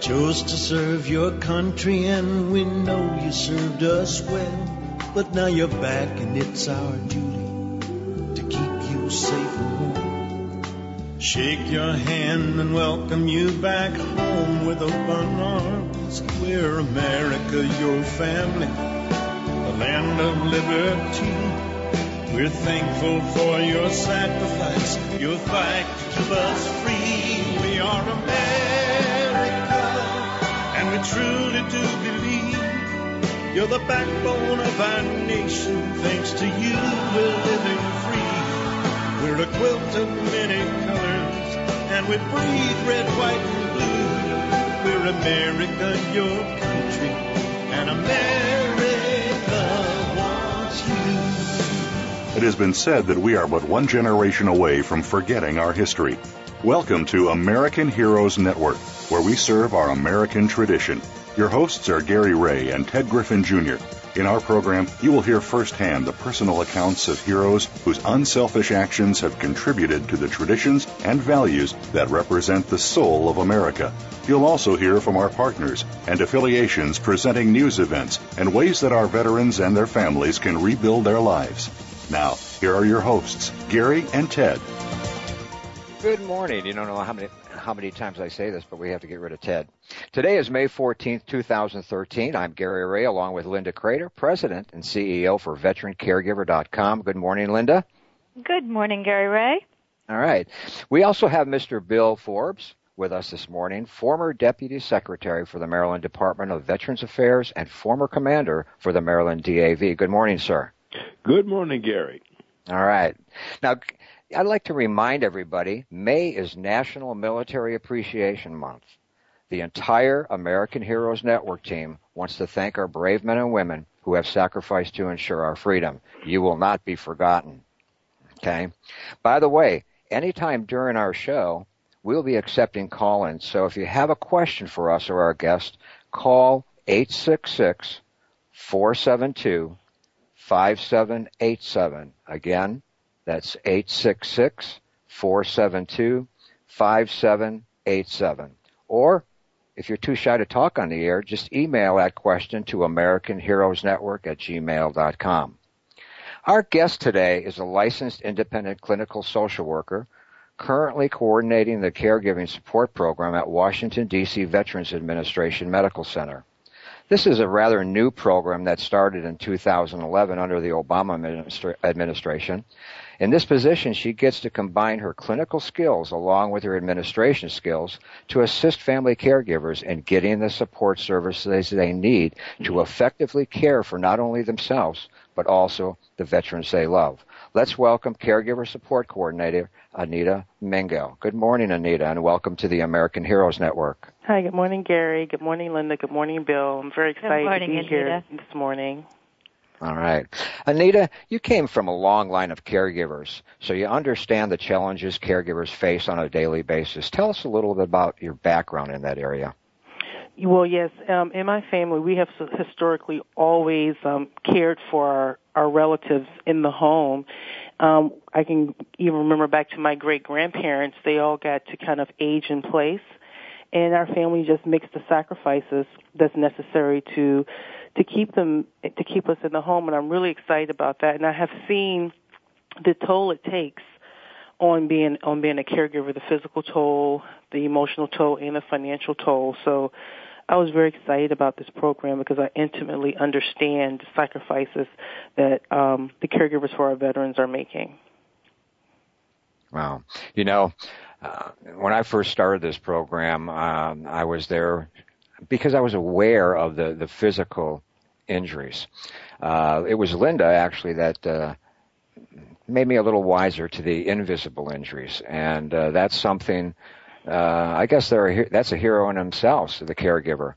Chose to serve your country, and we know you served us well. But now you're back, and it's our duty to keep you safe and warm. Shake your hand and welcome you back home with open arms. We're America, your family, the land of liberty. We're thankful for your sacrifice, your fight to keep us free. We are America, truly do believe you're the backbone of our nation. Thanks to you, we're living free. We're a quilt of many colors, and we breathe red, white, and blue. We're America, your country, and America wants you. It has been said that we are but one generation away from forgetting our history. Welcome to American Heroes Network, where we serve our American tradition. Your hosts are Gary Ray and Ted Griffin Jr. In our program, you will hear firsthand the personal accounts of heroes whose unselfish actions have contributed to the traditions and values that represent the soul of America. You'll also hear from our partners and affiliations presenting news events and ways that our veterans and their families can rebuild their lives. Now, here are your hosts, Gary and Ted. Good morning. You don't know how many how many times I say this, but we have to get rid of Ted. Today is May 14th, 2013. I'm Gary Ray along with Linda Crater, President and CEO for VeteranCaregiver.com. Good morning, Linda. Good morning, Gary Ray. All right. We also have Mr. Bill Forbes with us this morning, former Deputy Secretary for the Maryland Department of Veterans Affairs and former Commander for the Maryland DAV. Good morning, sir. Good morning, Gary. All right. Now, I'd like to remind everybody May is National Military Appreciation Month. The entire American Heroes Network team wants to thank our brave men and women who have sacrificed to ensure our freedom. You will not be forgotten. Okay? By the way, anytime during our show, we'll be accepting call ins. So if you have a question for us or our guest, call 866 472 5787. Again, that's 866 472 5787. Or if you're too shy to talk on the air, just email that question to AmericanHeroesNetwork at gmail.com. Our guest today is a licensed independent clinical social worker currently coordinating the caregiving support program at Washington, D.C. Veterans Administration Medical Center. This is a rather new program that started in 2011 under the Obama administra- administration. In this position, she gets to combine her clinical skills along with her administration skills to assist family caregivers in getting the support services they need to effectively care for not only themselves, but also the veterans they love. Let's welcome Caregiver Support Coordinator Anita Mingo. Good morning, Anita, and welcome to the American Heroes Network. Hi, good morning, Gary. Good morning, Linda. Good morning, Bill. I'm very excited morning, to be here this morning. All right. Anita, you came from a long line of caregivers, so you understand the challenges caregivers face on a daily basis. Tell us a little bit about your background in that area. Well, yes, um, in my family, we have historically always um, cared for our, our relatives in the home. Um, I can even remember back to my great grandparents; they all got to kind of age in place, and our family just makes the sacrifices that's necessary to to keep them to keep us in the home. And I'm really excited about that. And I have seen the toll it takes on being on being a caregiver, the physical toll, the emotional toll, and the financial toll. So I was very excited about this program because I intimately understand the sacrifices that um, the caregivers for our veterans are making. Wow. You know, uh, when I first started this program, um, I was there because I was aware of the the physical injuries. Uh, it was Linda actually that uh, made me a little wiser to the invisible injuries, and uh, that's something. Uh, I guess they're that's a hero in themselves, the caregiver.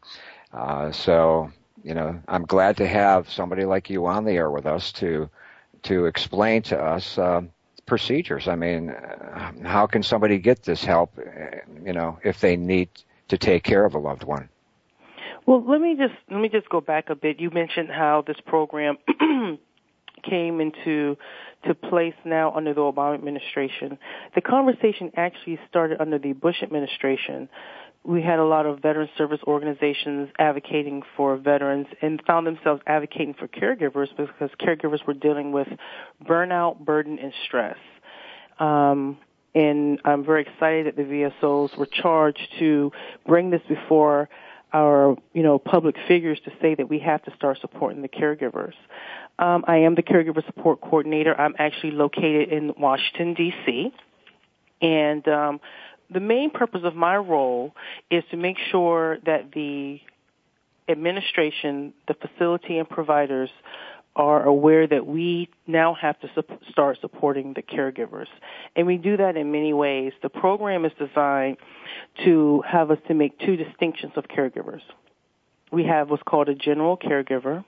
Uh, so you know, I'm glad to have somebody like you on the air with us to to explain to us uh, procedures. I mean, uh, how can somebody get this help? Uh, you know, if they need to take care of a loved one. Well, let me just let me just go back a bit. You mentioned how this program came into to place now under the Obama administration. The conversation actually started under the Bush administration. We had a lot of veteran service organizations advocating for veterans and found themselves advocating for caregivers because caregivers were dealing with burnout, burden, and stress. Um, and I'm very excited that the VSOs were charged to bring this before our, you know, public figures to say that we have to start supporting the caregivers. Um, I am the caregiver support coordinator. I'm actually located in Washington D.C. And um, the main purpose of my role is to make sure that the administration, the facility, and providers are aware that we now have to su- start supporting the caregivers. And we do that in many ways. The program is designed to have us to make two distinctions of caregivers. We have what's called a general caregiver,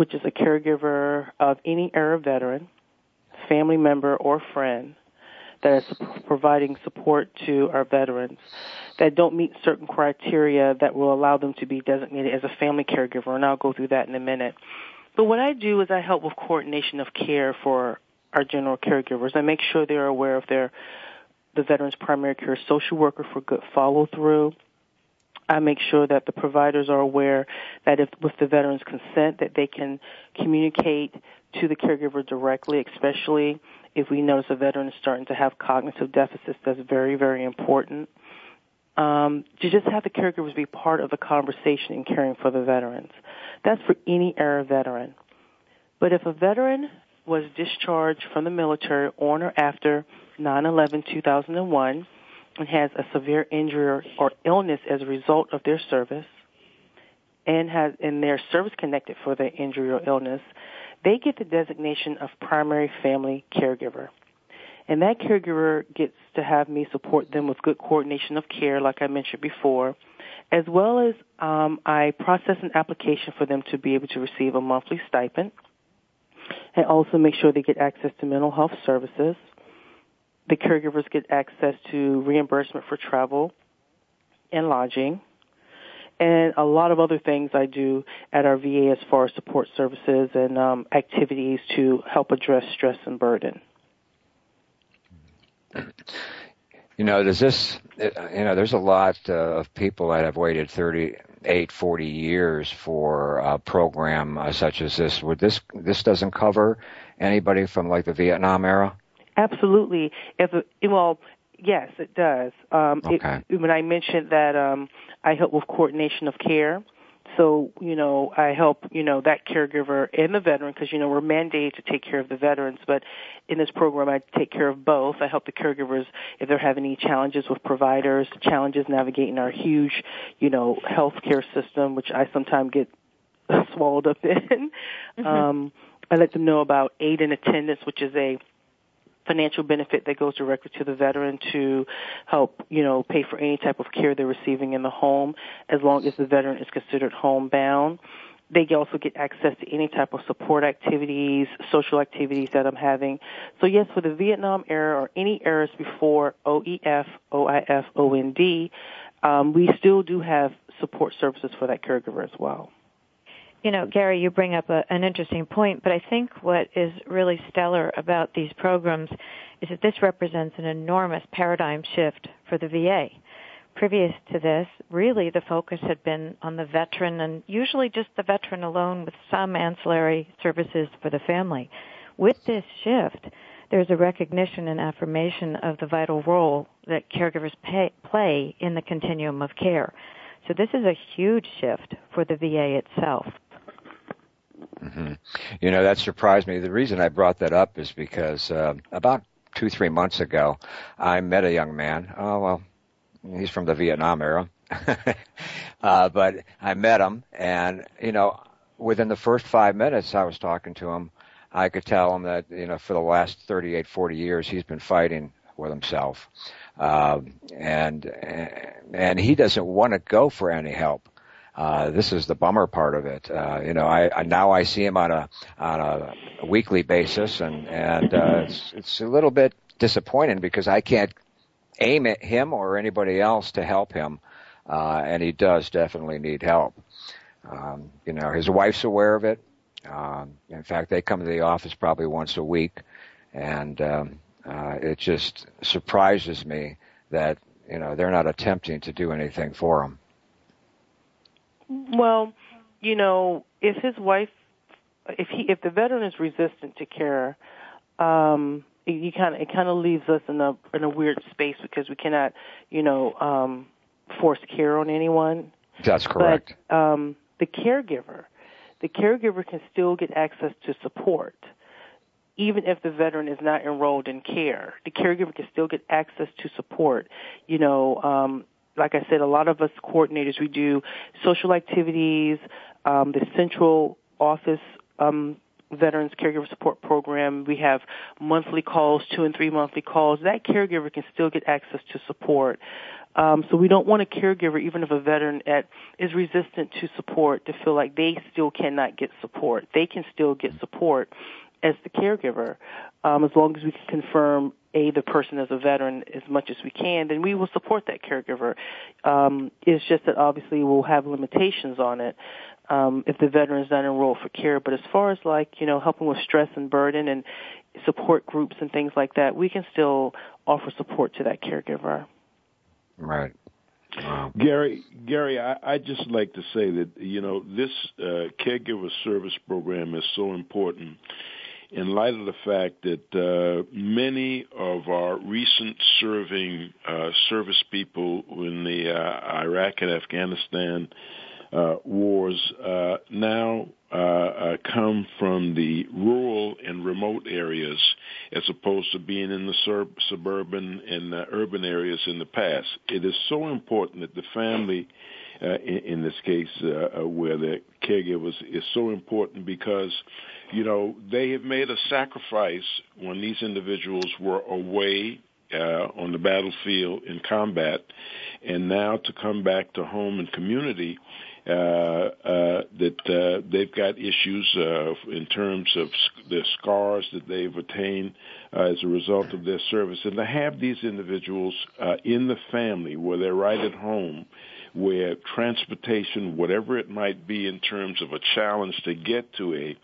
which is a caregiver of any era veteran, family member, or friend that is providing support to our veterans that don't meet certain criteria that will allow them to be designated as a family caregiver, and I'll go through that in a minute. But what I do is I help with coordination of care for our general caregivers. I make sure they're aware of their the veteran's primary care social worker for good follow through. I make sure that the providers are aware that if with the veteran's consent that they can communicate to the caregiver directly, especially if we notice a veteran is starting to have cognitive deficits. That's very, very important. Um, to just have the caregivers be part of the conversation in caring for the veterans. That's for any era veteran. But if a veteran was discharged from the military on or after 9-11-2001 and has a severe injury or illness as a result of their service and has in their service connected for their injury or illness, they get the designation of primary family caregiver. And that caregiver gets to have me support them with good coordination of care, like I mentioned before, as well as um, I process an application for them to be able to receive a monthly stipend and also make sure they get access to mental health services. The caregivers get access to reimbursement for travel and lodging and a lot of other things I do at our VA as far as support services and um, activities to help address stress and burden. You know, does this, you know, there's a lot uh, of people that have waited 38, 40 years for a program uh, such as this. Would this, this doesn't cover anybody from like the Vietnam era? Absolutely. If, well, yes, it does. Um, okay. It, when I mentioned that, um, I help with coordination of care. So, you know, I help, you know, that caregiver and the veteran because, you know, we're mandated to take care of the veterans, but in this program I take care of both. I help the caregivers if they're having any challenges with providers, challenges navigating our huge, you know, healthcare system, which I sometimes get swallowed up in. Mm-hmm. Um, I let them know about aid and attendance, which is a financial benefit that goes directly to the veteran to help, you know, pay for any type of care they're receiving in the home as long as the veteran is considered homebound. They also get access to any type of support activities, social activities that I'm having. So yes, for the Vietnam era or any eras before OEF, OIF, OND, um, we still do have support services for that caregiver as well you know, Gary, you bring up a, an interesting point, but I think what is really stellar about these programs is that this represents an enormous paradigm shift for the VA. Previous to this, really the focus had been on the veteran and usually just the veteran alone with some ancillary services for the family. With this shift, there's a recognition and affirmation of the vital role that caregivers pay, play in the continuum of care. So this is a huge shift for the VA itself. Mm-hmm. You know, that surprised me. The reason I brought that up is because uh, about two, three months ago, I met a young man. Oh, well, he's from the Vietnam era. uh, but I met him, and you know, within the first five minutes I was talking to him, I could tell him that you know for the last 38, 40 years he's been fighting with himself, uh, and and he doesn't want to go for any help. Uh, this is the bummer part of it. Uh, you know, I, I now I see him on a on a weekly basis, and and uh, it's it's a little bit disappointing because I can't aim at him or anybody else to help him, uh, and he does definitely need help. Um, you know, his wife's aware of it. Um, in fact, they come to the office probably once a week, and um, uh, it just surprises me that you know they're not attempting to do anything for him. Well, you know, if his wife, if he, if the veteran is resistant to care, um, you kind of it kind of leaves us in a in a weird space because we cannot, you know, um, force care on anyone. That's correct. But um, the caregiver, the caregiver can still get access to support, even if the veteran is not enrolled in care. The caregiver can still get access to support. You know, um, like I said, a lot of us coordinators we do social activities, um, the central office um, Veterans Caregiver Support Program. We have monthly calls, two and three monthly calls. That caregiver can still get access to support. Um, so we don't want a caregiver, even if a veteran at, is resistant to support, to feel like they still cannot get support. They can still get support as the caregiver, um, as long as we can confirm a the person as a veteran as much as we can, then we will support that caregiver. Um, it's just that obviously we'll have limitations on it um, if the veteran is not enrolled for care. But as far as like you know helping with stress and burden and support groups and things like that, we can still offer support to that caregiver. Right. Wow. Gary, Gary, I, I just like to say that you know this uh, caregiver service program is so important in light of the fact that uh, many of our recent serving uh, service people in the uh, Iraq and Afghanistan uh, wars uh, now uh, come from the rural and remote areas as opposed to being in the sur- suburban and urban areas in the past. It is so important that the family in, in, this case, where the caregivers is so important because you know, they have made a sacrifice when these individuals were away uh, on the battlefield in combat, and now to come back to home and community, uh, uh, that uh, they've got issues uh, in terms of the scars that they've attained uh, as a result of their service, and to have these individuals uh, in the family where they're right at home, where transportation, whatever it might be in terms of a challenge to get to a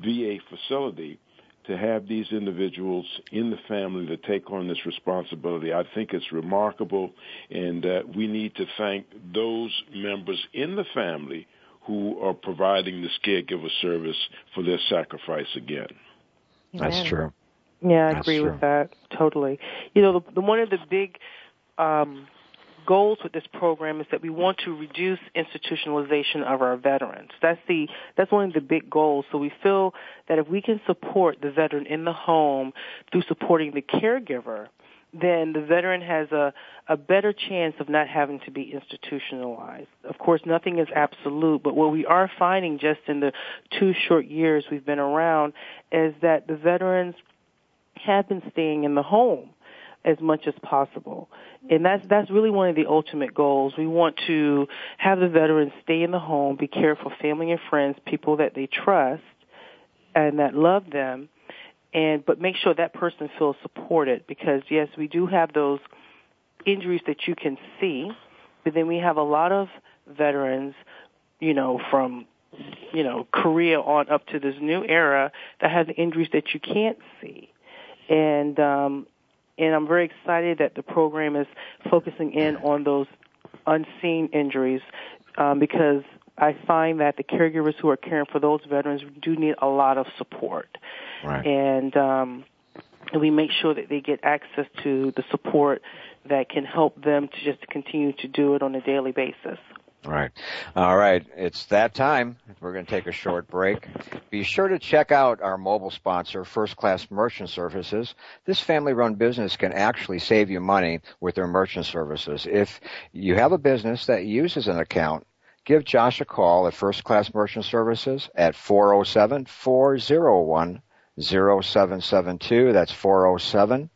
VA facility to have these individuals in the family to take on this responsibility. I think it's remarkable, and uh, we need to thank those members in the family who are providing this caregiver service for their sacrifice again. Amen. That's true. Yeah, I That's agree true. with that totally. You know, the, the one of the big um, goals with this program is that we want to reduce institutionalization of our veterans. That's the that's one of the big goals. So we feel that if we can support the veteran in the home through supporting the caregiver, then the veteran has a, a better chance of not having to be institutionalized. Of course, nothing is absolute, but what we are finding just in the two short years we've been around is that the veterans have been staying in the home as much as possible. And that's that's really one of the ultimate goals. We want to have the veterans stay in the home, be careful family and friends, people that they trust and that love them and but make sure that person feels supported because yes, we do have those injuries that you can see, but then we have a lot of veterans, you know, from you know, Korea on up to this new era that have injuries that you can't see. And um and I'm very excited that the program is focusing in on those unseen injuries um, because I find that the caregivers who are caring for those veterans do need a lot of support, right. and um, we make sure that they get access to the support that can help them to just continue to do it on a daily basis. Right. All right. It's that time. We're going to take a short break. Be sure to check out our mobile sponsor, First Class Merchant Services. This family run business can actually save you money with their merchant services. If you have a business that uses an account, give Josh a call at First Class Merchant Services at 407 401 0772. That's 407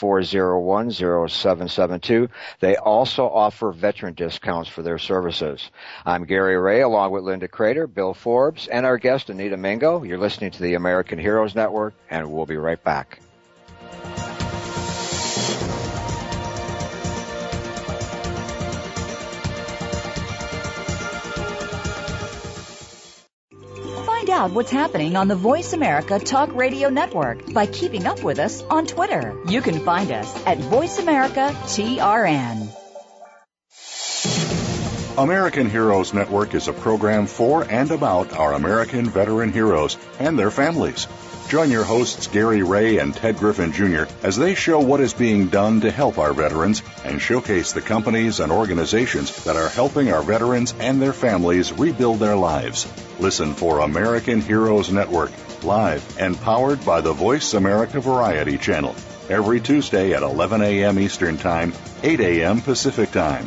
401-0772. They also offer veteran discounts for their services. I'm Gary Ray along with Linda Crater, Bill Forbes, and our guest Anita Mingo. You're listening to the American Heroes Network and we'll be right back. Out what's happening on the Voice America Talk Radio Network by keeping up with us on Twitter. You can find us at Voice America TRN. American Heroes Network is a program for and about our American veteran heroes and their families. Join your hosts Gary Ray and Ted Griffin Jr. as they show what is being done to help our veterans and showcase the companies and organizations that are helping our veterans and their families rebuild their lives. Listen for American Heroes Network, live and powered by the Voice America Variety Channel, every Tuesday at 11 a.m. Eastern Time, 8 a.m. Pacific Time.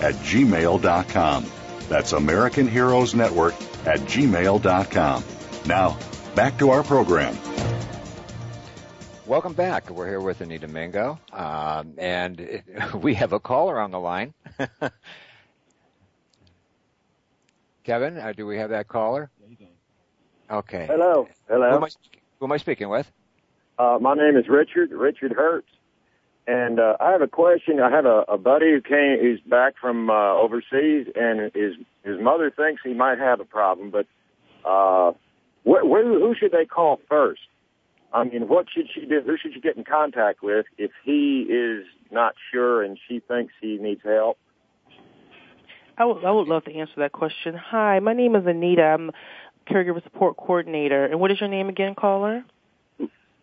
at gmail.com. That's American Heroes Network at gmail.com. Now, back to our program. Welcome back. We're here with Anita Mingo, um, and we have a caller on the line. Kevin, uh, do we have that caller? Okay. Hello. Hello. Who am I, who am I speaking with? Uh, my name is Richard, Richard Hertz. And uh, I have a question. I have a, a buddy who came, who's back from uh, overseas, and his his mother thinks he might have a problem. But uh, wh- wh- who should they call first? I mean, what should she do? Who should she get in contact with if he is not sure and she thinks he needs help? I would I would love to answer that question. Hi, my name is Anita. I'm caregiver support coordinator. And what is your name again, caller?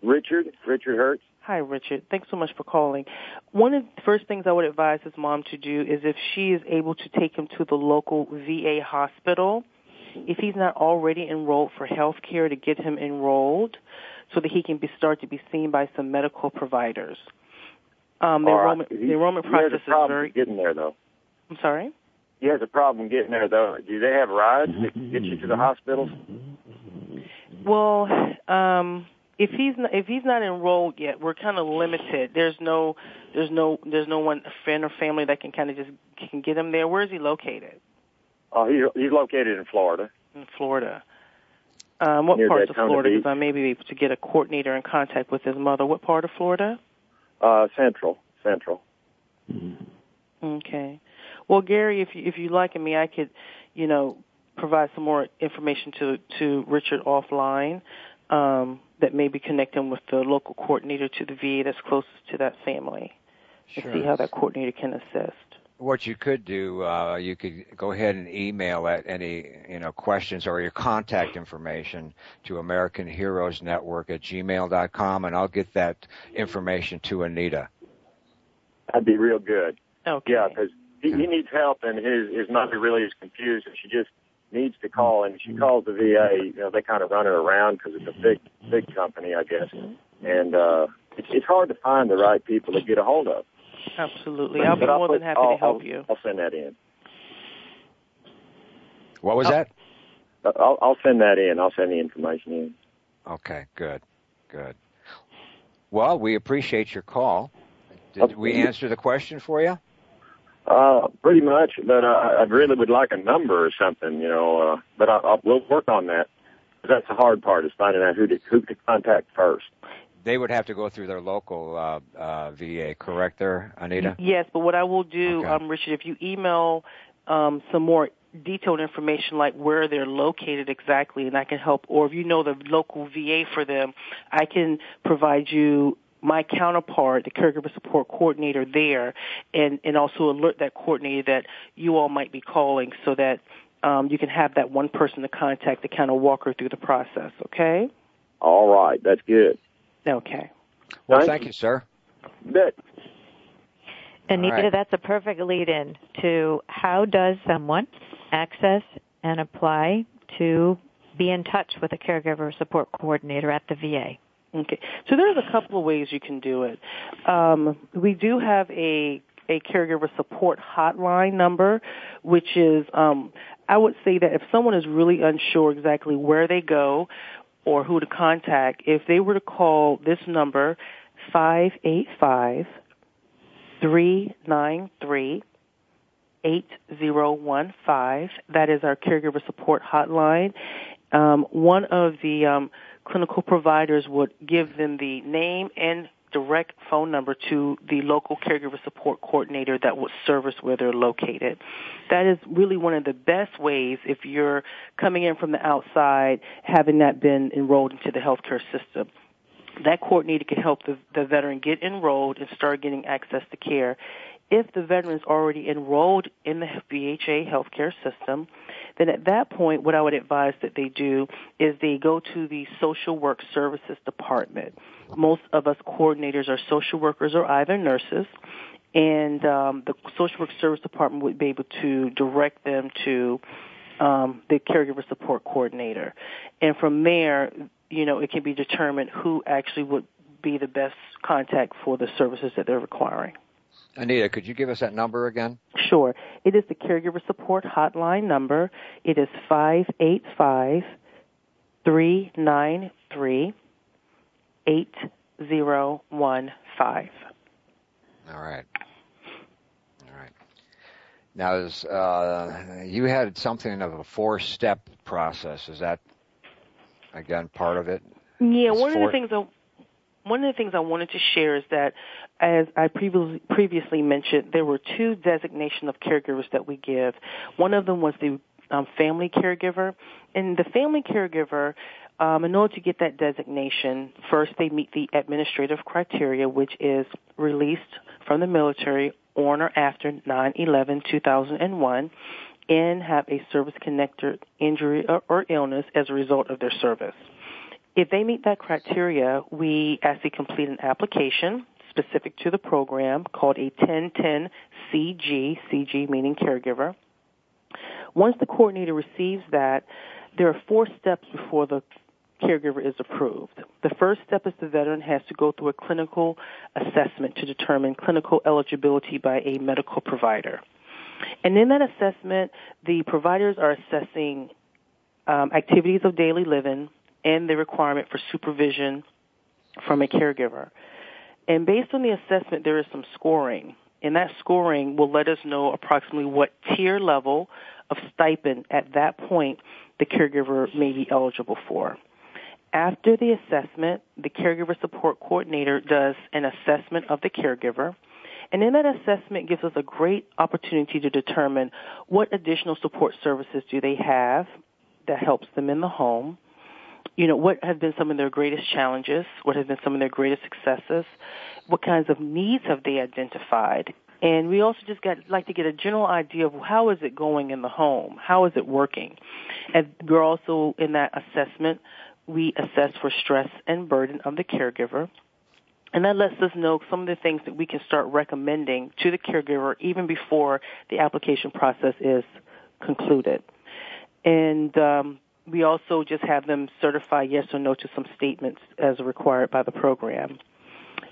Richard. Richard Hertz. Hi, Richard. Thanks so much for calling. One of the first things I would advise his mom to do is if she is able to take him to the local VA hospital, if he's not already enrolled for health care, to get him enrolled so that he can be, start to be seen by some medical providers. Um, the, enrollment, he, the enrollment process is very. getting there, though. I'm sorry. He has a problem getting there, though. Do they have rides that get you to the hospitals? Well, um, if he's not, if he's not enrolled yet, we're kind of limited. There's no there's no there's no one friend or family that can kind of just can get him there. Where is he located? Oh, he, he's located in Florida. In Florida. Um, what Near parts Daytona of Florida? Because I may be able to get a coordinator in contact with his mother. What part of Florida? Uh, Central. Central. Okay. Well, Gary, if you if you like me, I could, you know, provide some more information to to Richard offline. Um, that maybe connect him with the local coordinator to the VA that's closest to that family, Sure. and see how that coordinator can assist. What you could do, uh, you could go ahead and email at any you know questions or your contact information to American Heroes Network at gmail.com, and I'll get that information to Anita. That'd be real good. Okay. Yeah, because he, he needs help, and his his mother really is confused, and she just needs to call. And she calls the VA. You know, they kind of run her around because it's a big big company, I guess. And uh, it's it's hard to find the right people to get a hold of. Absolutely. But- I'll be but more put- than happy I'll- to help I'll- you. I'll send that in. What was oh. that? I'll, I'll send that in. I'll send the information in. Okay, good, good. Well, we appreciate your call. Did okay. we answer the question for you? Uh, pretty much, but uh, I really would like a number or something, you know. Uh, but I, I, we'll work on that. That's the hard part is finding out who to who to contact first. They would have to go through their local uh, uh, VA, correct? There, Anita. Yes, but what I will do, okay. um, Richard, if you email um, some more detailed information like where they're located exactly and I can help or if you know the local VA for them, I can provide you my counterpart, the caregiver support coordinator there and, and also alert that coordinator that you all might be calling so that um, you can have that one person to contact to kind of walk her through the process, okay? All right, that's good. Okay. Well, thank, thank you, sir. Bet. Anita, right. that's a perfect lead in to how does someone access and apply to be in touch with a caregiver support coordinator at the VA? Okay, so there's a couple of ways you can do it. Um, we do have a a caregiver support hotline number, which is um, I would say that if someone is really unsure exactly where they go or who to contact, if they were to call this number five eight five three nine three 8015. That is our caregiver support hotline. Um, one of the um, clinical providers would give them the name and direct phone number to the local caregiver support coordinator that would service where they're located. That is really one of the best ways if you're coming in from the outside, having not been enrolled into the healthcare system. That coordinator can help the, the veteran get enrolled and start getting access to care if the veteran is already enrolled in the VHA healthcare system, then at that point, what I would advise that they do is they go to the social work services department. Most of us coordinators are social workers or either nurses, and um, the social work service department would be able to direct them to um, the caregiver support coordinator. And from there, you know, it can be determined who actually would be the best contact for the services that they're requiring. Anita, could you give us that number again? Sure. It is the caregiver support hotline number. It is five eight five three nine three eight zero one five. All right. All right. Now, is, uh, you had something of a four-step process. Is that again part of it? Yeah, one four- of the things. One of the things I wanted to share is that as I previously, mentioned, there were two designations of caregivers that we give. One of them was the um, family caregiver, and the family caregiver, um, in order to get that designation, first they meet the administrative criteria, which is released from the military on or after 9-11-2001 and have a service-connected injury or, or illness as a result of their service. If they meet that criteria, we actually complete an application specific to the program called a 1010 CG, CG meaning caregiver. Once the coordinator receives that, there are four steps before the caregiver is approved. The first step is the veteran has to go through a clinical assessment to determine clinical eligibility by a medical provider. And in that assessment, the providers are assessing um, activities of daily living and the requirement for supervision from a caregiver. And based on the assessment, there is some scoring. And that scoring will let us know approximately what tier level of stipend at that point the caregiver may be eligible for. After the assessment, the caregiver support coordinator does an assessment of the caregiver. And in that assessment gives us a great opportunity to determine what additional support services do they have that helps them in the home you know, what have been some of their greatest challenges? What have been some of their greatest successes? What kinds of needs have they identified? And we also just got like to get a general idea of how is it going in the home? How is it working? And we're also in that assessment, we assess for stress and burden of the caregiver. And that lets us know some of the things that we can start recommending to the caregiver even before the application process is concluded. And um, we also just have them certify yes or no to some statements as required by the program.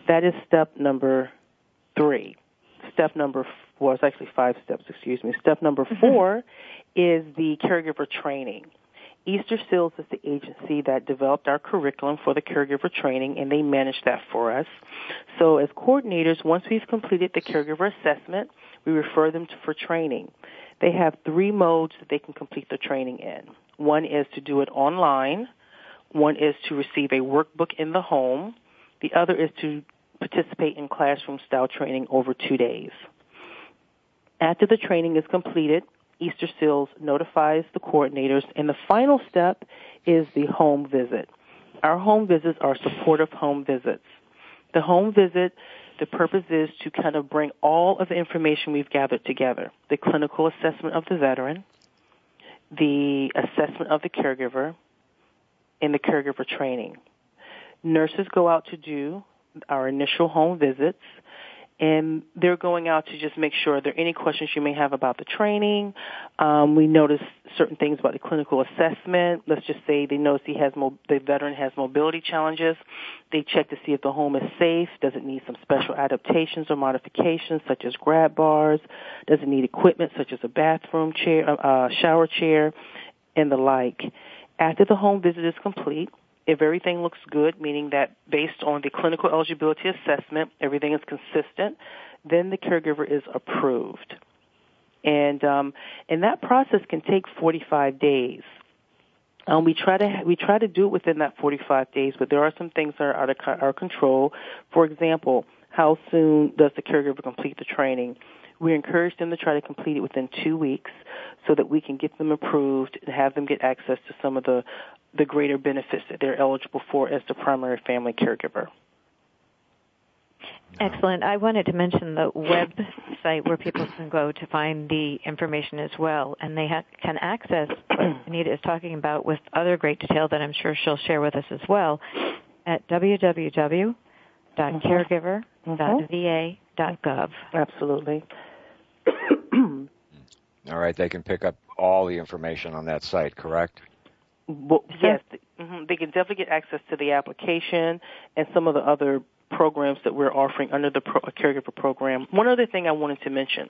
That is step number three. Step number well, it's actually five steps, excuse me. Step number mm-hmm. 4 is the caregiver training. Easter Seals is the agency that developed our curriculum for the caregiver training and they manage that for us. So as coordinators, once we've completed the caregiver assessment, we refer them to, for training. They have three modes that they can complete the training in. One is to do it online. One is to receive a workbook in the home. The other is to participate in classroom style training over two days. After the training is completed, Easter Seals notifies the coordinators, and the final step is the home visit. Our home visits are supportive home visits. The home visit, the purpose is to kind of bring all of the information we've gathered together. The clinical assessment of the veteran, the assessment of the caregiver, and the caregiver training. Nurses go out to do our initial home visits and they're going out to just make sure there are any questions you may have about the training. Um, we notice certain things about the clinical assessment. Let's just say they notice he has mo- the veteran has mobility challenges. They check to see if the home is safe. Does it need some special adaptations or modifications, such as grab bars? Does it need equipment such as a bathroom chair, uh, shower chair, and the like? After the home visit is complete, if everything looks good, meaning that based on the clinical eligibility assessment, everything is consistent, then the caregiver is approved. And um, and that process can take 45 days. Um, we try to we try to do it within that 45 days, but there are some things that are out of our control. For example, how soon does the caregiver complete the training? We encourage them to try to complete it within two weeks so that we can get them approved and have them get access to some of the the greater benefits that they're eligible for as the primary family caregiver. Excellent. I wanted to mention the website where people can go to find the information as well, and they ha- can access what Anita is talking about with other great detail that I'm sure she'll share with us as well at www.caregiver.va.gov. Mm-hmm. Mm-hmm. Absolutely. All right, they can pick up all the information on that site, correct? Well, yes, mm-hmm. they can definitely get access to the application and some of the other programs that we're offering under the pro- caregiver program. One other thing I wanted to mention,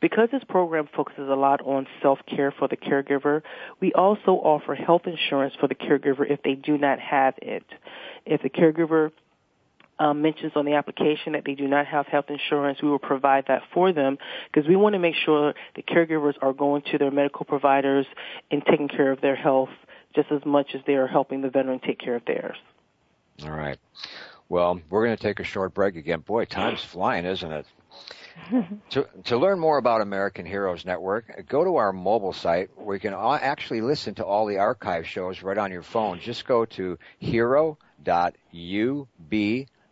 because this program focuses a lot on self-care for the caregiver, we also offer health insurance for the caregiver if they do not have it. If the caregiver um, mentions on the application that they do not have health insurance, we will provide that for them because we want to make sure the caregivers are going to their medical providers and taking care of their health just as much as they are helping the veteran take care of theirs. All right. Well, we're going to take a short break again. Boy, time's flying, isn't it? to, to learn more about American Heroes Network, go to our mobile site where you can actually listen to all the archive shows right on your phone. Just go to hero.ub,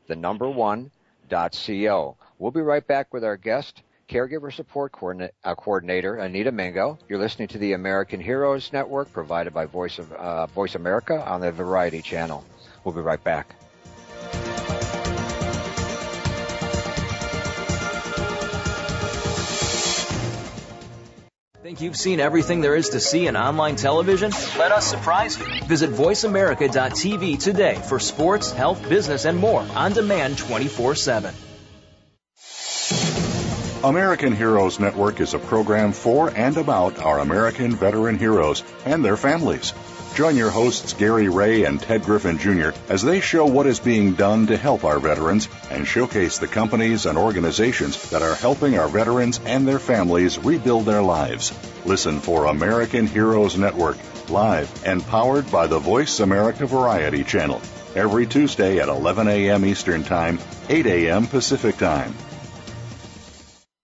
the number one, dot co. We'll be right back with our guest, Caregiver Support Coordinator, uh, Coordinator Anita Mingo. You're listening to the American Heroes Network provided by Voice, of, uh, Voice America on the Variety Channel. We'll be right back. Think you've seen everything there is to see in online television? Let us surprise you. Visit VoiceAmerica.tv today for sports, health, business, and more on demand 24 7. American Heroes Network is a program for and about our American veteran heroes and their families. Join your hosts Gary Ray and Ted Griffin Jr. as they show what is being done to help our veterans and showcase the companies and organizations that are helping our veterans and their families rebuild their lives. Listen for American Heroes Network, live and powered by the Voice America Variety Channel, every Tuesday at 11 a.m. Eastern Time, 8 a.m. Pacific Time.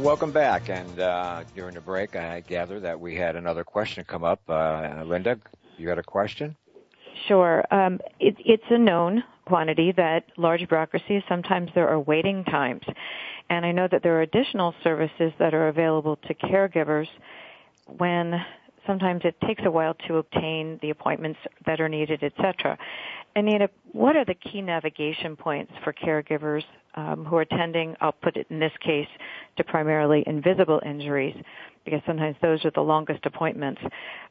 Welcome back. And uh, during the break, I gather that we had another question come up. Uh, Linda, you got a question? Sure. Um, it, it's a known quantity that large bureaucracies, sometimes there are waiting times. And I know that there are additional services that are available to caregivers when sometimes it takes a while to obtain the appointments that are needed, etc. Anita, what are the key navigation points for caregivers um, who are tending, I'll put it in this case, to primarily invisible injuries, because sometimes those are the longest appointments,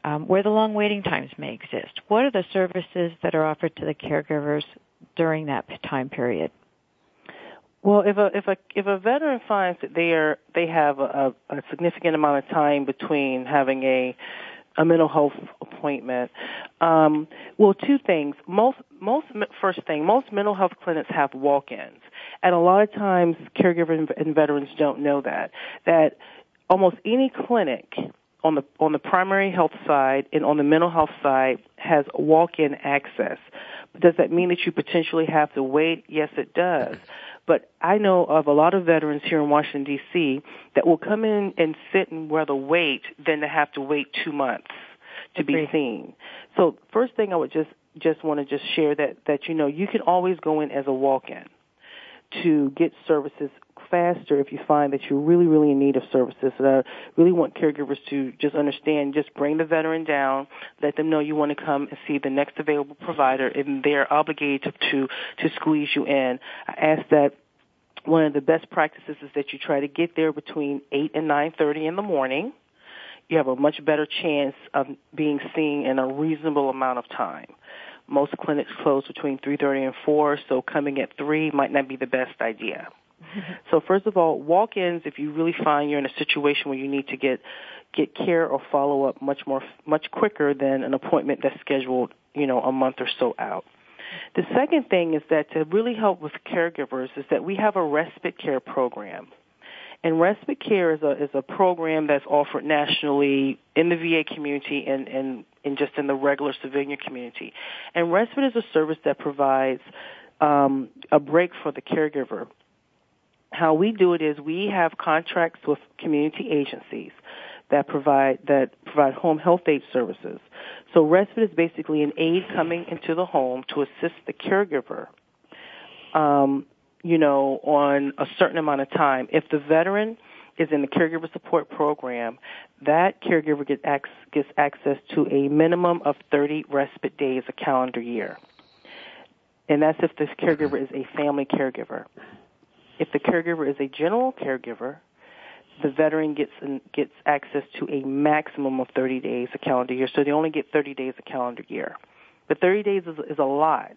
um, where the long waiting times may exist? What are the services that are offered to the caregivers during that time period? Well, if a if a if a veteran finds that they are they have a, a significant amount of time between having a a mental health appointment, um, well, two things. Most most first thing, most mental health clinics have walk-ins, and a lot of times caregivers and veterans don't know that that almost any clinic on the on the primary health side and on the mental health side has walk-in access. Does that mean that you potentially have to wait? Yes, it does. But I know of a lot of veterans here in Washington D.C. that will come in and sit and rather wait than to have to wait two months to be seen. So first thing I would just just want to just share that that you know you can always go in as a walk-in to get services faster if you find that you're really, really in need of services. And I really want caregivers to just understand, just bring the veteran down, let them know you want to come and see the next available provider, and they're obligated to, to squeeze you in. I ask that one of the best practices is that you try to get there between 8 and 9.30 in the morning. You have a much better chance of being seen in a reasonable amount of time. Most clinics close between 3.30 and 4, so coming at 3 might not be the best idea. So first of all, walk-ins if you really find you're in a situation where you need to get get care or follow up much more much quicker than an appointment that's scheduled, you know, a month or so out. The second thing is that to really help with caregivers is that we have a respite care program. And respite care is a is a program that's offered nationally in the VA community and and, and just in the regular civilian community. And respite is a service that provides um, a break for the caregiver how we do it is we have contracts with community agencies that provide that provide home health aide services. So respite is basically an aide coming into the home to assist the caregiver. Um, you know, on a certain amount of time. If the veteran is in the caregiver support program, that caregiver gets, gets access to a minimum of 30 respite days a calendar year. And that's if the caregiver is a family caregiver. If the caregiver is a general caregiver, the veteran gets gets access to a maximum of 30 days a calendar year. So they only get 30 days a calendar year. But 30 days is, is a lot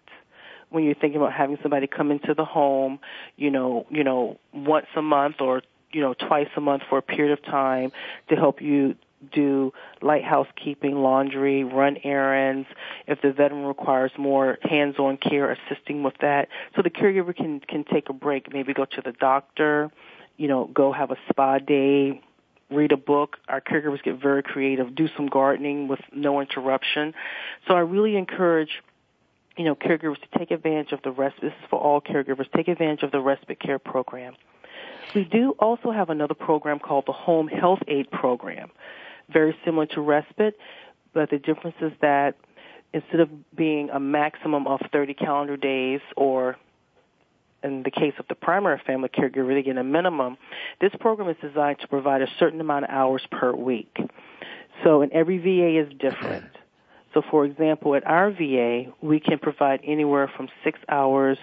when you're thinking about having somebody come into the home, you know, you know, once a month or you know twice a month for a period of time to help you do light housekeeping, laundry, run errands. If the veteran requires more hands-on care, assisting with that, so the caregiver can can take a break, maybe go to the doctor, you know, go have a spa day, read a book. Our caregivers get very creative, do some gardening with no interruption. So I really encourage you know, caregivers to take advantage of the respite. This is for all caregivers. Take advantage of the respite care program. We do also have another program called the Home Health Aide Program very similar to respite, but the difference is that instead of being a maximum of 30 calendar days or in the case of the primary family caregiver, they get a minimum. This program is designed to provide a certain amount of hours per week. So, and every VA is different. So, for example, at our VA, we can provide anywhere from six hours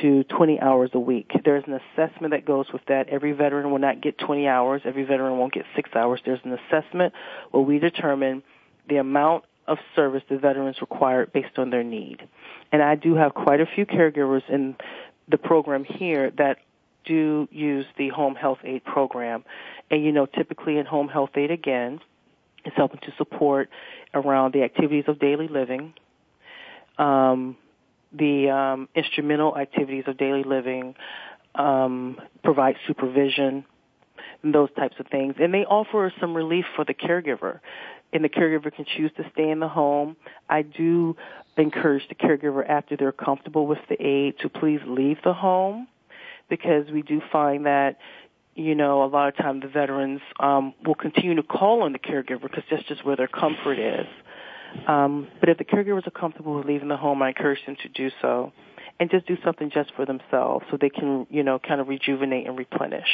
to 20 hours a week. There's an assessment that goes with that. Every veteran will not get 20 hours. Every veteran won't get six hours. There's an assessment where we determine the amount of service the veterans require based on their need. And I do have quite a few caregivers in the program here that do use the home health aide program. And you know, typically in home health aide again, it's helping to support around the activities of daily living, um, the um, instrumental activities of daily living, um, provide supervision, those types of things. And they offer some relief for the caregiver. And the caregiver can choose to stay in the home. I do encourage the caregiver after they're comfortable with the aide to please leave the home because we do find that you know, a lot of times the veterans um, will continue to call on the caregiver because that's just where their comfort is. Um, but if the caregivers are comfortable with leaving the home, I encourage them to do so, and just do something just for themselves so they can, you know, kind of rejuvenate and replenish.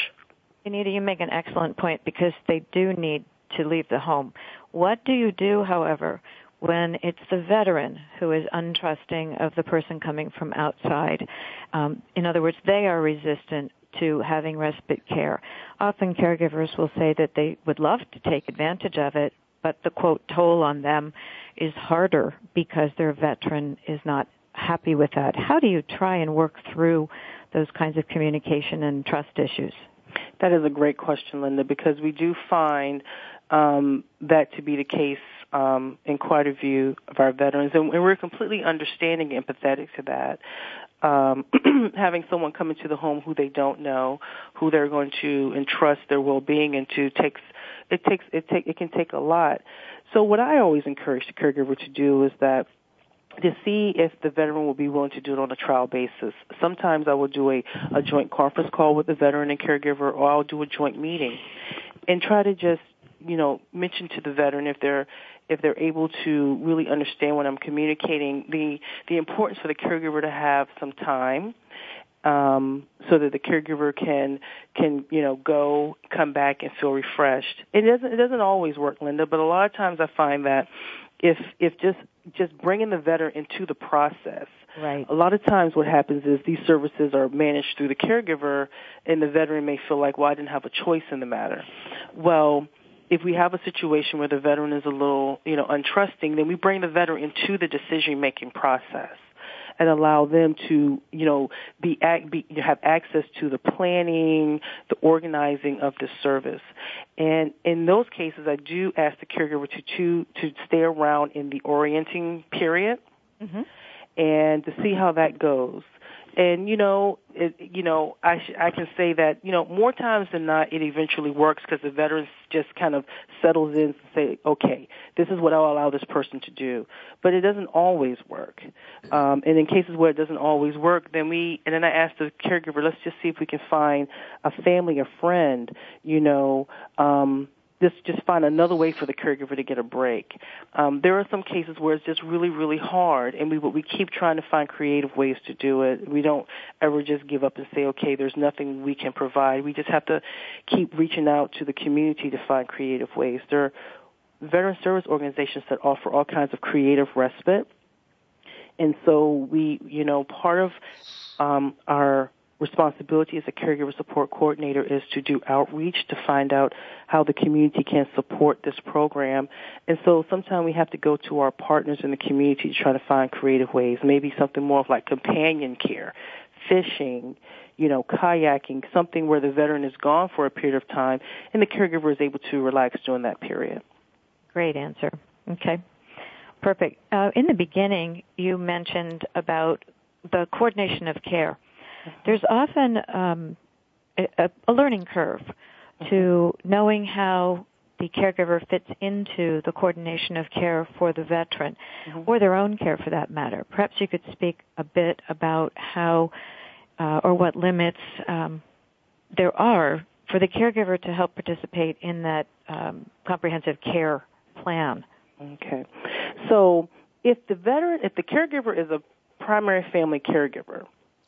Anita, you make an excellent point because they do need to leave the home. What do you do, however, when it's the veteran who is untrusting of the person coming from outside? Um, in other words, they are resistant to having respite care. Often caregivers will say that they would love to take advantage of it, but the quote toll on them is harder because their veteran is not happy with that. How do you try and work through those kinds of communication and trust issues? That is a great question, Linda, because we do find um, that to be the case um, in quite a few of our veterans, and we're completely understanding and empathetic to that um, having someone come into the home who they don't know, who they're going to entrust their well-being into takes it takes it take it can take a lot. So what I always encourage the caregiver to do is that to see if the veteran will be willing to do it on a trial basis. Sometimes I will do a, a joint conference call with the veteran and caregiver or I'll do a joint meeting and try to just, you know, mention to the veteran if they're if they're able to really understand what I'm communicating, the the importance for the caregiver to have some time um, so that the caregiver can can you know go come back and feel refreshed. It doesn't it doesn't always work, Linda, but a lot of times I find that if if just just bringing the veteran into the process. Right. A lot of times what happens is these services are managed through the caregiver and the veteran may feel like, well, I didn't have a choice in the matter. Well, if we have a situation where the veteran is a little, you know, untrusting, then we bring the veteran into the decision making process and allow them to, you know, be, be have access to the planning, the organizing of the service. And in those cases, I do ask the caregiver to to, to stay around in the orienting period mm-hmm. and to see how that goes and you know it, you know i sh- i can say that you know more times than not it eventually works because the veterans just kind of settles in and say okay this is what i'll allow this person to do. But it doesn't always work. Um and in cases where it doesn't always work then we and then i ask the caregiver let's just see if we can find a family a friend you know um just just find another way for the caregiver to get a break. Um, there are some cases where it's just really really hard, and we we keep trying to find creative ways to do it. We don't ever just give up and say, okay, there's nothing we can provide. We just have to keep reaching out to the community to find creative ways. There are veteran service organizations that offer all kinds of creative respite, and so we, you know, part of um, our responsibility as a caregiver support coordinator is to do outreach to find out how the community can support this program. And so sometimes we have to go to our partners in the community to try to find creative ways, maybe something more of like companion care, fishing, you know, kayaking, something where the veteran is gone for a period of time and the caregiver is able to relax during that period. Great answer. Okay. Perfect. Uh, in the beginning, you mentioned about the coordination of care there's often um, a, a, learning curve to knowing how the caregiver fits into the coordination of care for the veteran mm-hmm. or their own care for that matter. Perhaps you could speak a bit about how uh, or what limits um, there are for the caregiver to help participate in that um, comprehensive care plan. Okay. So if the veteran, if the caregiver is a primary family caregiver,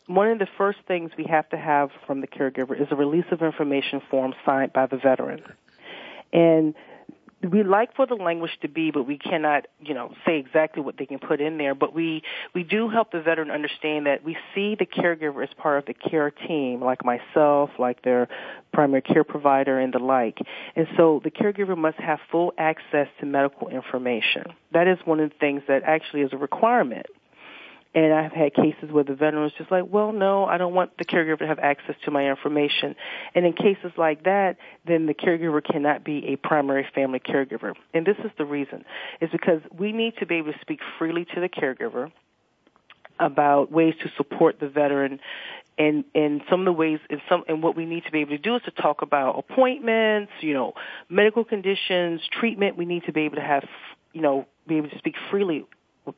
one of the first things we have to have from the caregiver is a release of information form signed by the veteran. And we like for the language to be, but we cannot, you know, say exactly what they can put in there. But we we do help the veteran understand that we see the caregiver as part of the care team, like myself, like their primary care provider, and the like. And so the caregiver must have full access to medical information. That is one of the things that actually is a requirement and I've had cases where the veteran was just like, well, no, I don't want the caregiver to have access to my information. And in cases like that, then the caregiver cannot be a primary family caregiver. And this is the reason. Is because we need to be able to speak freely to the caregiver about ways to support the veteran and and some of the ways and some and what we need to be able to do is to talk about appointments, you know, medical conditions, treatment. We need to be able to have, you know, be able to speak freely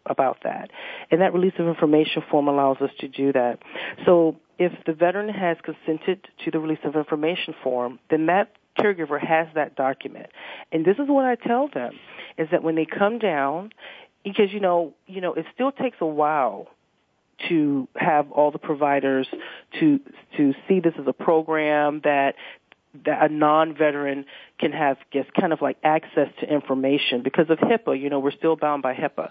about that. And that release of information form allows us to do that. So if the veteran has consented to the release of information form, then that caregiver has that document. And this is what I tell them is that when they come down, because you know, you know, it still takes a while to have all the providers to to see this as a program that that a non-veteran can have just kind of like access to information because of HIPAA. You know, we're still bound by HIPAA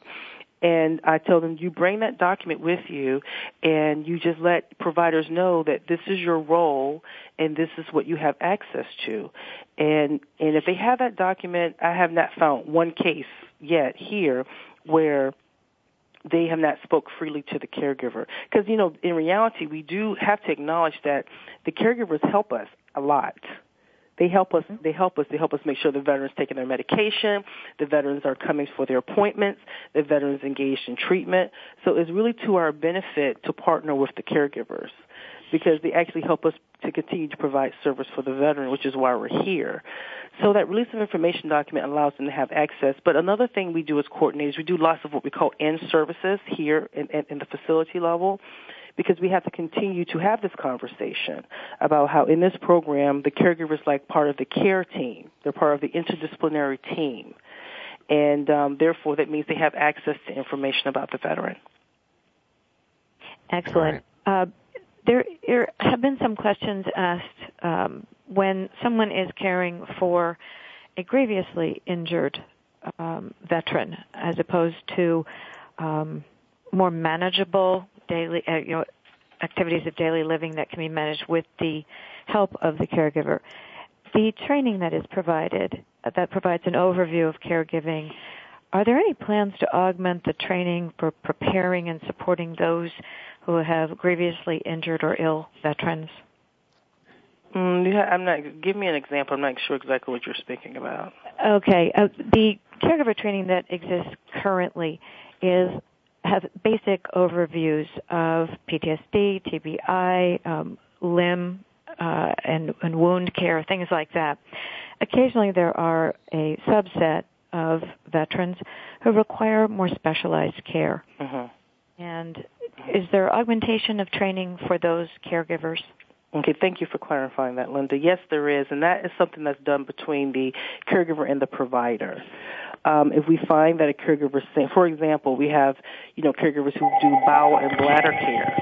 and I tell them you bring that document with you and you just let providers know that this is your role and this is what you have access to. And and if they have that document, I have not found one case yet here where they have not spoke freely to the caregiver because you know in reality we do have to acknowledge that the caregivers help us a lot they help us. Mm-hmm. They help us. They help us make sure the veterans taking their medication. The veterans are coming for their appointments. The veterans engaged in treatment. So it's really to our benefit to partner with the caregivers because they actually help us to continue to provide service for the veteran, which is why we're here. So that release of information document allows them to have access. But another thing we do as coordinators, we do lots of what we call in services here in, in, in the facility level because we have to continue to have this conversation about how in this program the caregiver is like part of the care team. They're part of the interdisciplinary team. And um, therefore that means they have access to information about the veteran. Excellent. Uh, there, there, have been some questions asked um, when someone is caring for a grievously injured um, veteran as opposed to um, more manageable daily, uh, you know, activities of daily living that can be managed with the help of the caregiver. The training that is provided, uh, that provides an overview of caregiving, are there any plans to augment the training for preparing and supporting those who have grievously injured or ill veterans? Mm, I'm not. Give me an example. I'm not sure exactly what you're speaking about. Okay, uh, the caregiver training that exists currently is have basic overviews of PTSD, TBI, um, limb uh, and, and wound care, things like that. Occasionally, there are a subset of veterans who require more specialized care. Mm-hmm. And is there augmentation of training for those caregivers? Okay, thank you for clarifying that, Linda. Yes, there is, and that is something that's done between the caregiver and the provider um, if we find that a caregiver, for example, we have, you know, caregivers who do bowel and bladder care.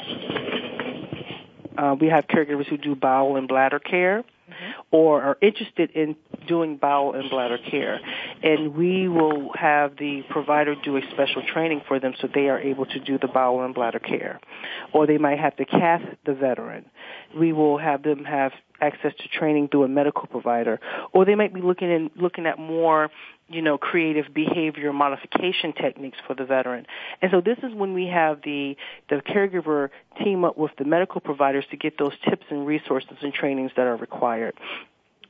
Uh, we have caregivers who do bowel and bladder care mm-hmm. or are interested in doing bowel and bladder care. And we will have the provider do a special training for them so they are able to do the bowel and bladder care. Or they might have to cath the veteran. We will have them have access to training through a medical provider. Or they might be looking in, looking at more you know, creative behavior modification techniques for the veteran. And so this is when we have the, the caregiver team up with the medical providers to get those tips and resources and trainings that are required.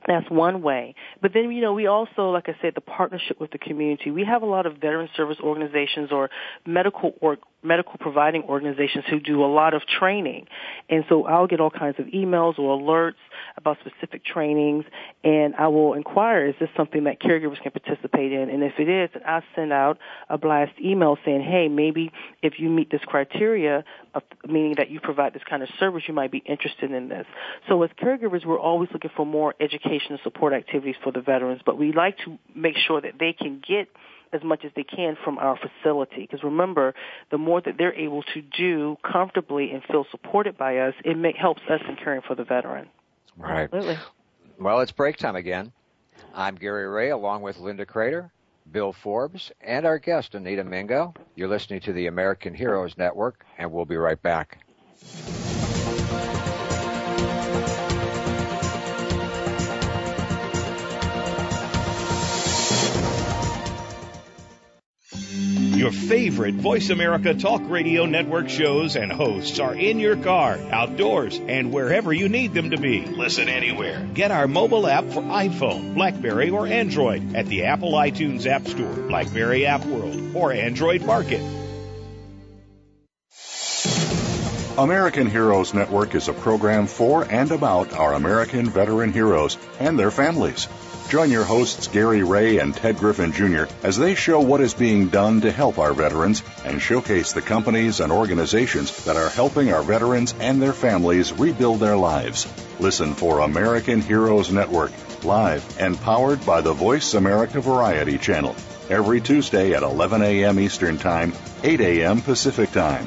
That's one way. But then, you know, we also, like I said, the partnership with the community. We have a lot of veteran service organizations or medical or medical providing organizations who do a lot of training. And so I'll get all kinds of emails or alerts about specific trainings and I will inquire, is this something that caregivers can participate in? And if it is, then I'll send out a blast email saying, hey, maybe if you meet this criteria, of, meaning that you provide this kind of service, you might be interested in this. So as caregivers, we're always looking for more education and support activities for the veterans, but we like to make sure that they can get as much as they can from our facility. Because remember, the more that they're able to do comfortably and feel supported by us, it may, helps us in caring for the veteran. Right. Absolutely. Well, it's break time again. I'm Gary Ray, along with Linda Crater, Bill Forbes, and our guest, Anita Mingo. You're listening to the American Heroes Network, and we'll be right back. Your favorite Voice America Talk Radio Network shows and hosts are in your car, outdoors, and wherever you need them to be. Listen anywhere. Get our mobile app for iPhone, Blackberry, or Android at the Apple iTunes App Store, Blackberry App World, or Android Market. American Heroes Network is a program for and about our American veteran heroes and their families. Join your hosts Gary Ray and Ted Griffin Jr. as they show what is being done to help our veterans and showcase the companies and organizations that are helping our veterans and their families rebuild their lives. Listen for American Heroes Network, live and powered by the Voice America Variety Channel, every Tuesday at 11 a.m. Eastern Time, 8 a.m. Pacific Time.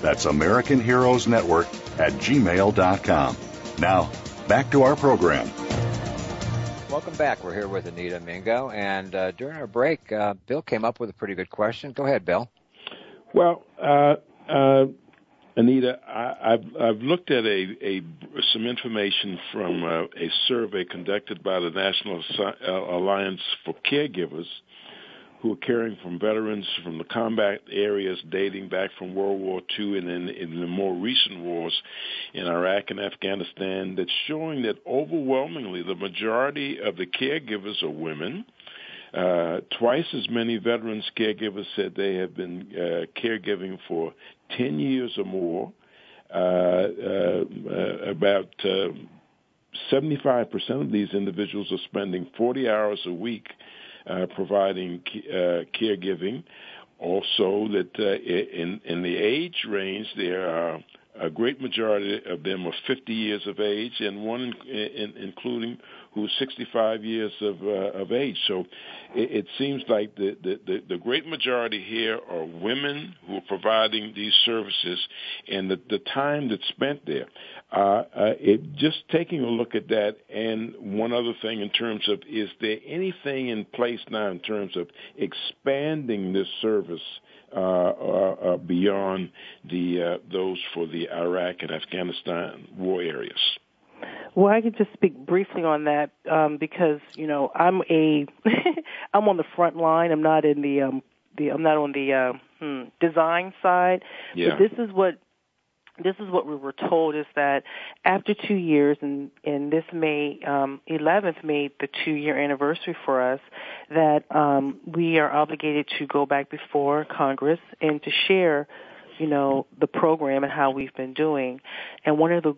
That's American Heroes Network at gmail.com. Now, back to our program. Welcome back. We're here with Anita Mingo, and uh, during our break, uh, Bill came up with a pretty good question. Go ahead, Bill. Well, uh, uh, Anita, I, have I've looked at a, a some information from uh, a survey conducted by the National Alliance for Caregivers who are caring from veterans from the combat areas dating back from World War II and in, in the more recent wars in Iraq and Afghanistan that's showing that overwhelmingly the majority of the caregivers are women. Uh, twice as many veterans caregivers said they have been uh, caregiving for 10 years or more. Uh, uh about 75% uh, of these individuals are spending 40 hours a week providing uh, caregiving. Also, that uh, in in the age range, there are a great majority of them are 50 years of age, and one in, in, including who's 65 years of uh, of age. So it, it seems like the, the, the, the great majority here are women who are providing these services, and the, the time that's spent there. Uh, uh, it, just taking a look at that, and one other thing in terms of is there anything in place now in terms of expanding this service? Uh, uh, uh, beyond the uh, those for the Iraq and Afghanistan war areas. Well, I could just speak briefly on that um, because you know I'm a I'm on the front line. I'm not in the um, the I'm not on the uh, hmm, design side. Yeah. But this is what this is what we were told is that after two years, and, and this May um, 11th made the two year anniversary for us, that um, we are obligated to go back before Congress and to share, you know, the program and how we've been doing. And one of the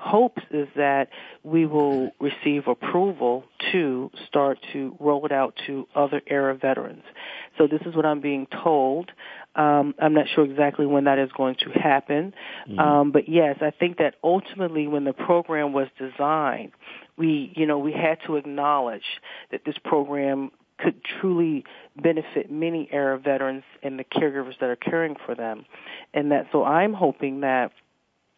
hopes is that we will receive approval to start to roll it out to other era veterans. So this is what I'm being told. Um, I'm not sure exactly when that is going to happen, mm-hmm. um, but yes, I think that ultimately, when the program was designed, we, you know, we had to acknowledge that this program could truly benefit many era veterans and the caregivers that are caring for them, and that so I'm hoping that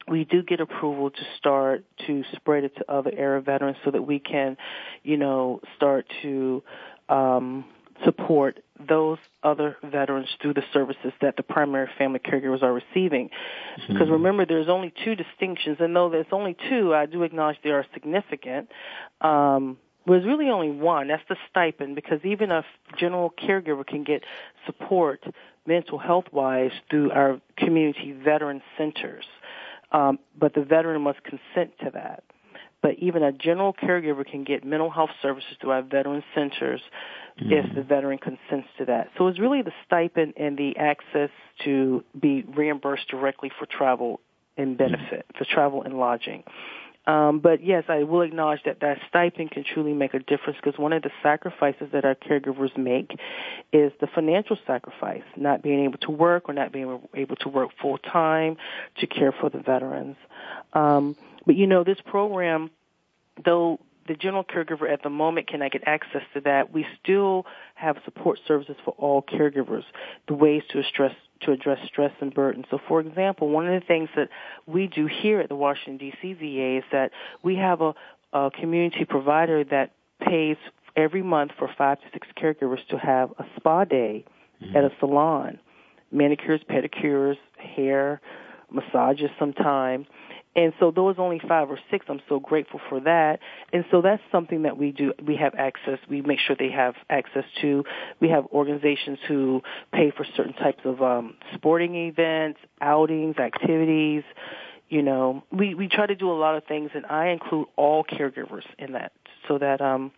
we do get approval to start to spread it to other era veterans so that we can, you know, start to um, support those other veterans through the services that the primary family caregivers are receiving. Mm-hmm. Because remember, there's only two distinctions, and though there's only two, I do acknowledge they are significant. Um, there's really only one. That's the stipend, because even a general caregiver can get support mental health wise through our community veteran centers. Um, but the veteran must consent to that. But even a general caregiver can get mental health services through our veteran centers mm-hmm. if the veteran consents to that. So it's really the stipend and the access to be reimbursed directly for travel and benefit, mm-hmm. for travel and lodging. Um, but yes, I will acknowledge that that stipend can truly make a difference because one of the sacrifices that our caregivers make is the financial sacrifice, not being able to work or not being able to work full time to care for the veterans. Um, but you know, this program, though the general caregiver at the moment cannot get access to that, we still have support services for all caregivers, the ways to address to address stress and burden. So for example, one of the things that we do here at the Washington DC VA is that we have a, a community provider that pays every month for five to six caregivers to have a spa day mm-hmm. at a salon, manicures, pedicures, hair, massages sometime. And so those only five or six, I'm so grateful for that. And so that's something that we do. We have access. We make sure they have access to. We have organizations who pay for certain types of um, sporting events, outings, activities. You know, we we try to do a lot of things, and I include all caregivers in that, so that um,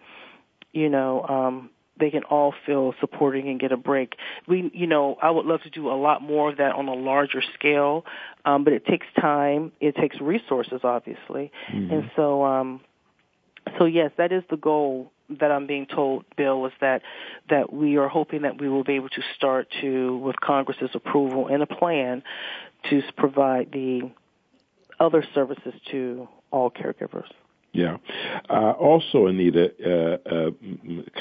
you know, um, they can all feel supporting and get a break. We, you know, I would love to do a lot more of that on a larger scale, um, but it takes time. It takes resources, obviously, mm-hmm. and so, um, so yes, that is the goal that I'm being told, Bill, is that that we are hoping that we will be able to start to, with Congress's approval and a plan, to provide the other services to all caregivers. Yeah. Uh, also, Anita, uh, uh,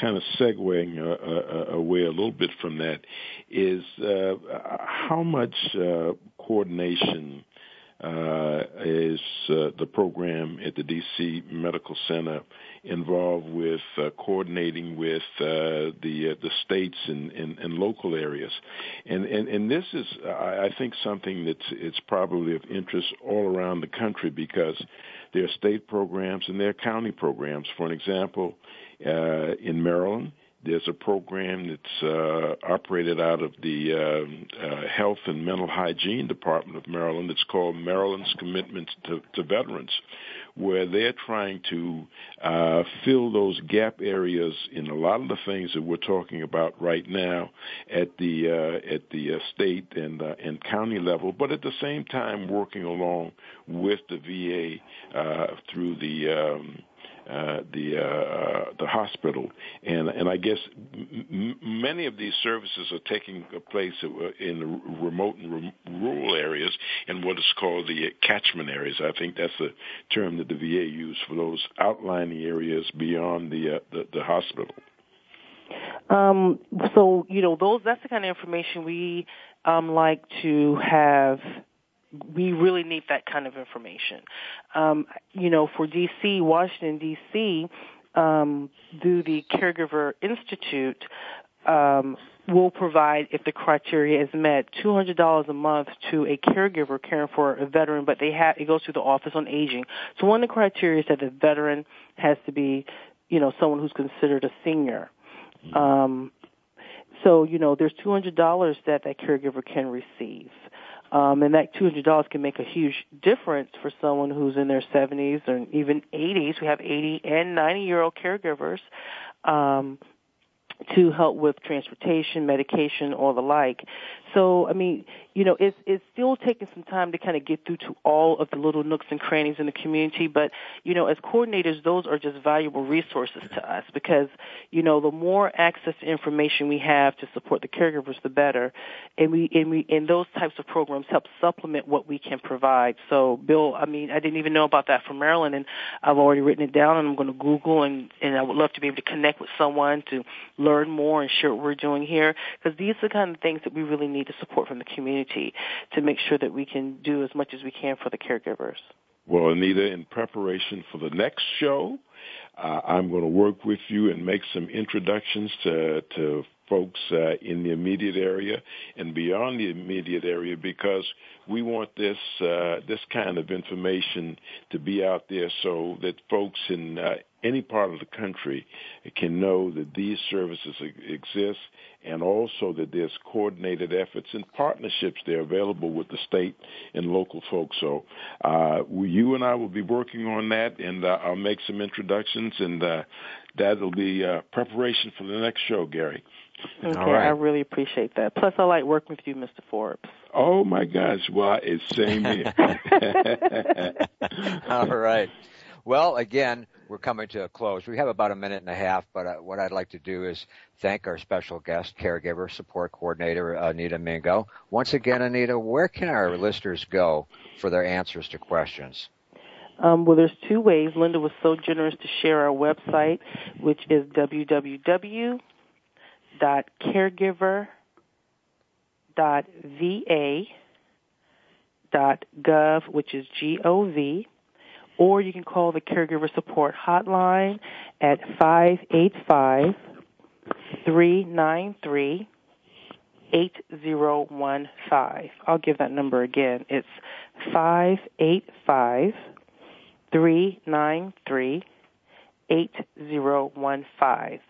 kind of segueing uh, uh, away a little bit from that, is uh, how much uh coordination Uh, is uh, the program at the DC Medical Center involved with uh, coordinating with the the states and, and, and, local areas, and, and and this is I think something that's it's probably of interest all around the country because there are state programs and there are county programs. For an example, uh, in Maryland, there's a program that's uh, operated out of the uh, uh, Health and Mental Hygiene Department of Maryland. It's called Maryland's Commitment to, to Veterans, where they're trying to uh, fill those gap areas in a lot of the things that we're talking about right now at the uh, at the uh, state and and county level, but at the same time working along with the VA uh, through the um, uh, the uh, uh, the hospital, and and I guess m- many of these services are taking place in remote and rural areas in what is called the catchment areas. I think that's the term that the VA used for those outlying areas beyond the uh, the, the hospital. Um, so you know those that's the kind of information we um, like to have we really need that kind of information. Um, you know, for DC, Washington DC, um, through the Caregiver Institute, um, will provide, if the criteria is met, $200 a month to a caregiver caring for a veteran, but they have, it goes through the Office on Aging. So one of the criteria is that the veteran has to be, you know, someone who's considered a senior. Um, so, you know, there's $200 that that caregiver can receive. Um, and that $200 can make a huge difference for someone who's in their 70s or even 80s. We have 80 and 90 year old caregivers. Um, to help with transportation, medication, or the like. So, I mean, you know, it's it's still taking some time to kind of get through to all of the little nooks and crannies in the community. But you know, as coordinators, those are just valuable resources to us because you know, the more access to information we have to support the caregivers, the better. And we and we and those types of programs help supplement what we can provide. So, Bill, I mean, I didn't even know about that from Maryland, and I've already written it down, and I'm going to Google, and and I would love to be able to connect with someone to learn more and share what we're doing here because these are the kind of things that we really need to support from the community to make sure that we can do as much as we can for the caregivers. Well, Anita, in preparation for the next show, uh, I'm going to work with you and make some introductions to, to folks uh, in the immediate area and beyond the immediate area because we want this uh, this kind of information to be out there so that folks in uh, any part of the country can know that these services exist and also that there's coordinated efforts and partnerships there available with the state and local folks. So uh, you and I will be working on that, and uh, I'll make some introductions, and uh, that'll be uh, preparation for the next show, Gary. Okay, I really appreciate that. Plus, I like working with you, Mr. Forbes. Oh my gosh! Well, it's same here. All right. Well, again, we're coming to a close. We have about a minute and a half, but uh, what I'd like to do is thank our special guest, caregiver support coordinator, Anita Mingo. Once again, Anita, where can our listeners go for their answers to questions? Um, well, there's two ways. Linda was so generous to share our website, which is www.caregiver.va.gov, which is G-O-V or you can call the caregiver support hotline at five eight five three nine three eight zero one five. I'll give that number again. It's 585 393 8015.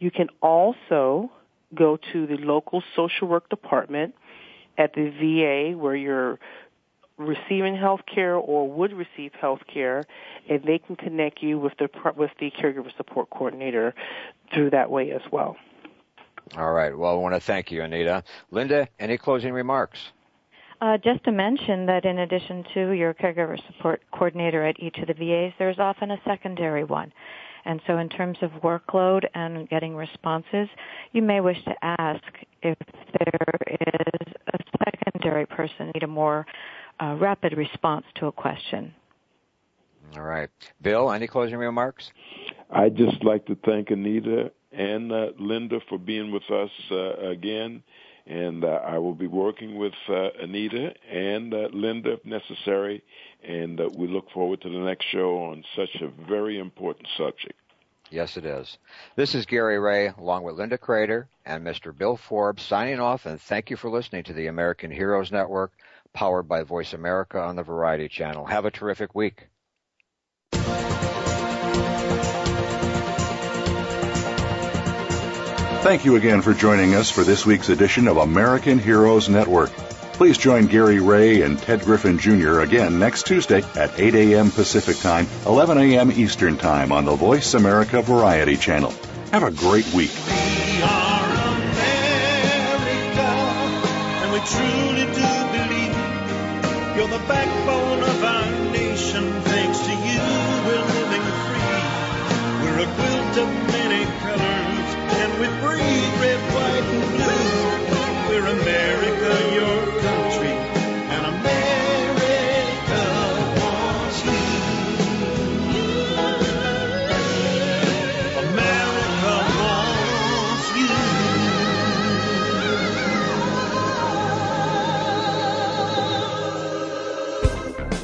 You can also go to the local social work department at the VA where you're receiving health care or would receive health care, and they can connect you with the with the caregiver support coordinator through that way as well. All right. Well, I want to thank you, Anita. Linda, any closing remarks? Uh, just to mention that in addition to your caregiver support coordinator at each of the VAs, there's often a secondary one. And so in terms of workload and getting responses, you may wish to ask if there is a secondary person need a more uh, rapid response to a question. All right. Bill, any closing remarks? I'd just like to thank Anita and uh, Linda for being with us uh, again. And uh, I will be working with uh, Anita and uh, Linda if necessary. And we look forward to the next show on such a very important subject. Yes, it is. This is Gary Ray, along with Linda Crater and Mr. Bill Forbes, signing off. And thank you for listening to the American Heroes Network powered by Voice America on the Variety Channel. Have a terrific week. Thank you again for joining us for this week's edition of American Heroes Network. Please join Gary Ray and Ted Griffin Jr. again next Tuesday at 8 a.m. Pacific Time, 11 a.m. Eastern Time on the Voice America Variety Channel. Have a great week. We are America, and we truly do you're the backbone of our nation. Thanks to you, we're living free. We're a